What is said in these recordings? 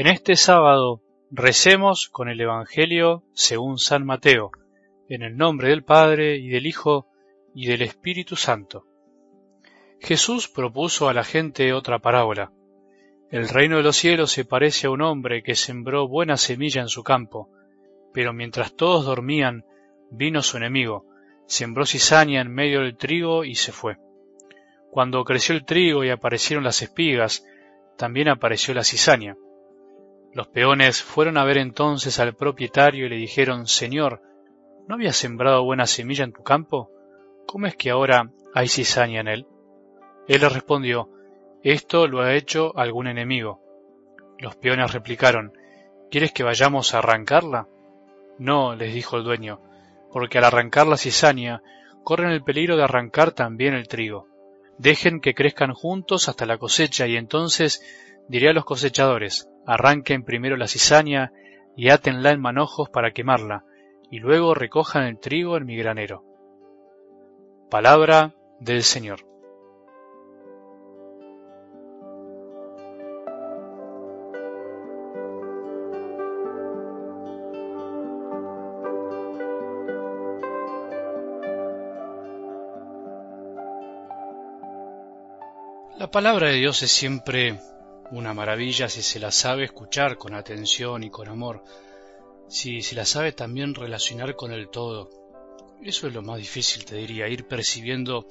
En este sábado recemos con el Evangelio según San Mateo, en el nombre del Padre y del Hijo y del Espíritu Santo. Jesús propuso a la gente otra parábola. El reino de los cielos se parece a un hombre que sembró buena semilla en su campo, pero mientras todos dormían, vino su enemigo, sembró cizaña en medio del trigo y se fue. Cuando creció el trigo y aparecieron las espigas, también apareció la cizaña. Los peones fueron a ver entonces al propietario y le dijeron, Señor, ¿no habías sembrado buena semilla en tu campo? ¿Cómo es que ahora hay cizaña en él? Él les respondió, Esto lo ha hecho algún enemigo. Los peones replicaron, ¿Quieres que vayamos a arrancarla? No, les dijo el dueño, porque al arrancar la cizaña corren el peligro de arrancar también el trigo. Dejen que crezcan juntos hasta la cosecha y entonces diré a los cosechadores, arranquen primero la cizaña y átenla en manojos para quemarla, y luego recojan el trigo en mi granero. Palabra del Señor. La palabra de Dios es siempre una maravilla si se la sabe escuchar con atención y con amor, si se la sabe también relacionar con el todo. Eso es lo más difícil, te diría, ir percibiendo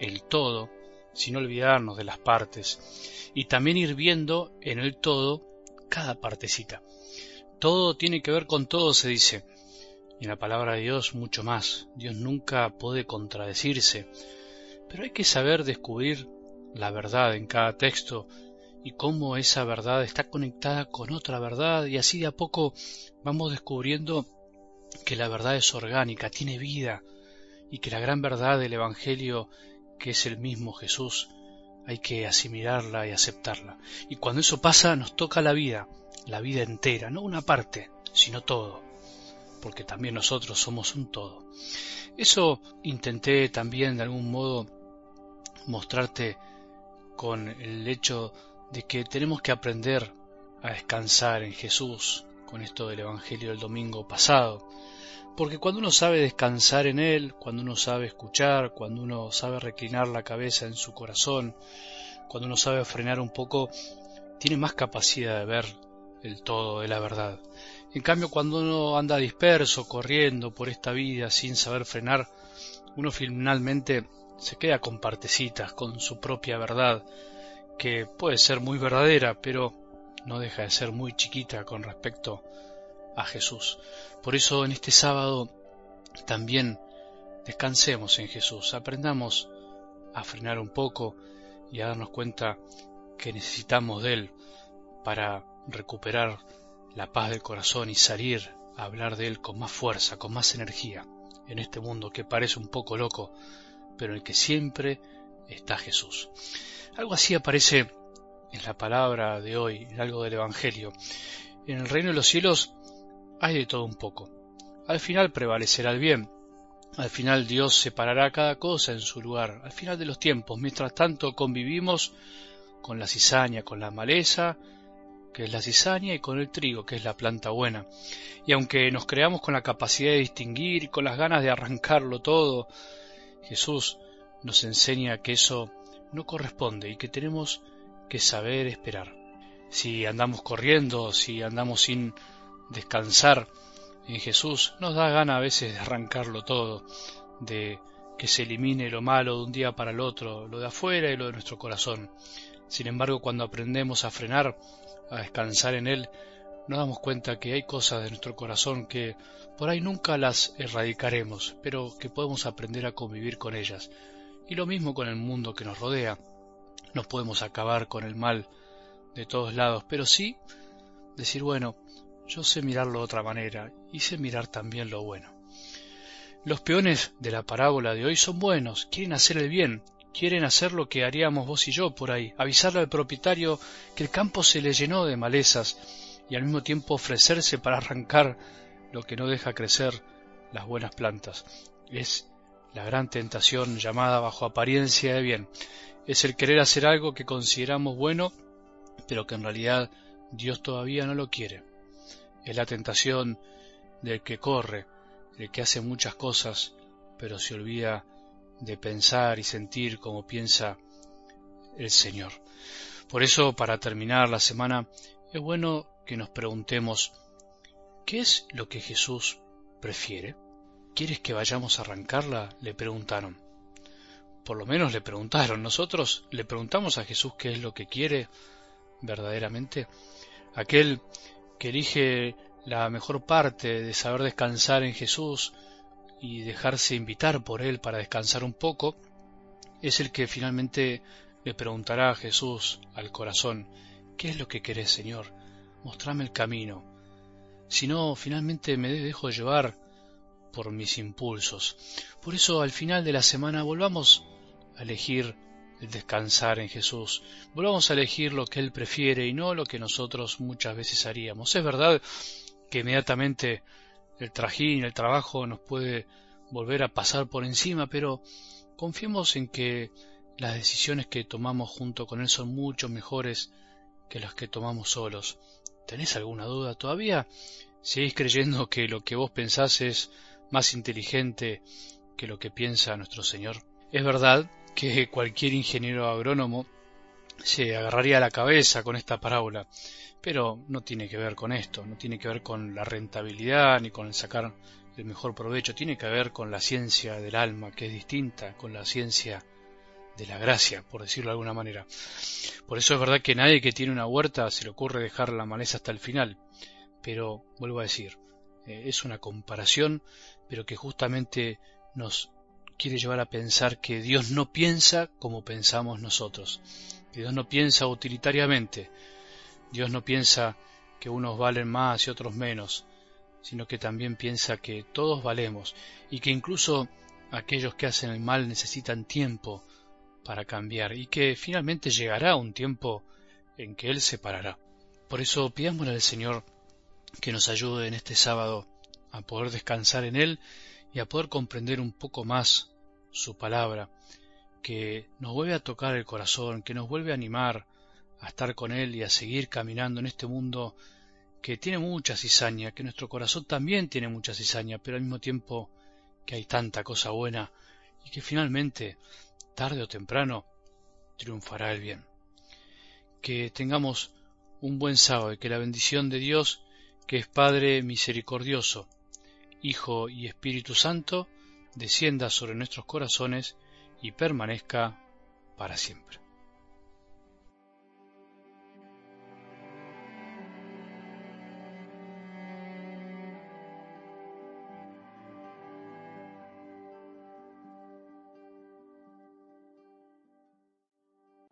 el todo sin olvidarnos de las partes y también ir viendo en el todo cada partecita. Todo tiene que ver con todo, se dice. Y en la palabra de Dios mucho más. Dios nunca puede contradecirse. Pero hay que saber descubrir la verdad en cada texto y cómo esa verdad está conectada con otra verdad y así de a poco vamos descubriendo que la verdad es orgánica, tiene vida y que la gran verdad del Evangelio, que es el mismo Jesús, hay que asimilarla y aceptarla. Y cuando eso pasa nos toca la vida, la vida entera, no una parte, sino todo, porque también nosotros somos un todo. Eso intenté también de algún modo mostrarte con el hecho de que tenemos que aprender a descansar en Jesús, con esto del Evangelio del domingo pasado. Porque cuando uno sabe descansar en Él, cuando uno sabe escuchar, cuando uno sabe reclinar la cabeza en su corazón, cuando uno sabe frenar un poco, tiene más capacidad de ver el todo de la verdad. En cambio, cuando uno anda disperso, corriendo por esta vida sin saber frenar, uno finalmente se queda con partecitas, con su propia verdad, que puede ser muy verdadera, pero no deja de ser muy chiquita con respecto a Jesús. Por eso en este sábado también descansemos en Jesús, aprendamos a frenar un poco y a darnos cuenta que necesitamos de Él para recuperar la paz del corazón y salir a hablar de Él con más fuerza, con más energía en este mundo que parece un poco loco, pero en el que siempre está Jesús. Algo así aparece en la palabra de hoy, en algo del Evangelio. En el reino de los cielos hay de todo un poco. Al final prevalecerá el bien. Al final Dios separará cada cosa en su lugar. Al final de los tiempos, mientras tanto convivimos con la cizaña, con la maleza, que es la cizaña, y con el trigo, que es la planta buena. Y aunque nos creamos con la capacidad de distinguir y con las ganas de arrancarlo todo, Jesús nos enseña que eso no corresponde y que tenemos que saber esperar. Si andamos corriendo, si andamos sin descansar en Jesús, nos da gana a veces de arrancarlo todo, de que se elimine lo malo de un día para el otro, lo de afuera y lo de nuestro corazón. Sin embargo, cuando aprendemos a frenar, a descansar en Él, nos damos cuenta que hay cosas de nuestro corazón que por ahí nunca las erradicaremos, pero que podemos aprender a convivir con ellas. Y lo mismo con el mundo que nos rodea. No podemos acabar con el mal de todos lados, pero sí decir, bueno, yo sé mirarlo de otra manera y sé mirar también lo bueno. Los peones de la parábola de hoy son buenos, quieren hacer el bien, quieren hacer lo que haríamos vos y yo por ahí, avisarle al propietario que el campo se le llenó de malezas y al mismo tiempo ofrecerse para arrancar lo que no deja crecer las buenas plantas. Es la gran tentación llamada bajo apariencia de bien. Es el querer hacer algo que consideramos bueno, pero que en realidad Dios todavía no lo quiere. Es la tentación del que corre, del que hace muchas cosas, pero se olvida de pensar y sentir como piensa el Señor. Por eso, para terminar la semana, es bueno que nos preguntemos, ¿qué es lo que Jesús prefiere? ¿Quieres que vayamos a arrancarla? le preguntaron. Por lo menos le preguntaron. Nosotros le preguntamos a Jesús qué es lo que quiere verdaderamente. Aquel que elige la mejor parte de saber descansar en Jesús y dejarse invitar por Él para descansar un poco, es el que finalmente le preguntará a Jesús al corazón, ¿qué es lo que querés, Señor? Mostrame el camino. Si no, finalmente me dejo llevar por mis impulsos. Por eso al final de la semana volvamos a elegir el descansar en Jesús. Volvamos a elegir lo que Él prefiere y no lo que nosotros muchas veces haríamos. Es verdad que inmediatamente el trajín, el trabajo nos puede volver a pasar por encima, pero confiemos en que las decisiones que tomamos junto con Él son mucho mejores que las que tomamos solos. ¿Tenés alguna duda todavía? ¿Seguís creyendo que lo que vos pensás es más inteligente que lo que piensa nuestro Señor? Es verdad que cualquier ingeniero agrónomo se agarraría la cabeza con esta parábola, pero no tiene que ver con esto, no tiene que ver con la rentabilidad ni con el sacar el mejor provecho, tiene que ver con la ciencia del alma, que es distinta, con la ciencia de la gracia, por decirlo de alguna manera. Por eso es verdad que nadie que tiene una huerta se le ocurre dejar la maleza hasta el final, pero vuelvo a decir, eh, es una comparación, pero que justamente nos quiere llevar a pensar que Dios no piensa como pensamos nosotros, que Dios no piensa utilitariamente, Dios no piensa que unos valen más y otros menos, sino que también piensa que todos valemos y que incluso aquellos que hacen el mal necesitan tiempo para cambiar y que finalmente llegará un tiempo en que Él se parará. Por eso pidámosle al Señor que nos ayude en este sábado a poder descansar en Él y a poder comprender un poco más su palabra, que nos vuelve a tocar el corazón, que nos vuelve a animar a estar con Él y a seguir caminando en este mundo que tiene mucha cizaña, que nuestro corazón también tiene mucha cizaña, pero al mismo tiempo que hay tanta cosa buena y que finalmente, tarde o temprano, triunfará el bien. Que tengamos un buen sábado y que la bendición de Dios, que es Padre misericordioso, Hijo y Espíritu Santo, descienda sobre nuestros corazones y permanezca para siempre.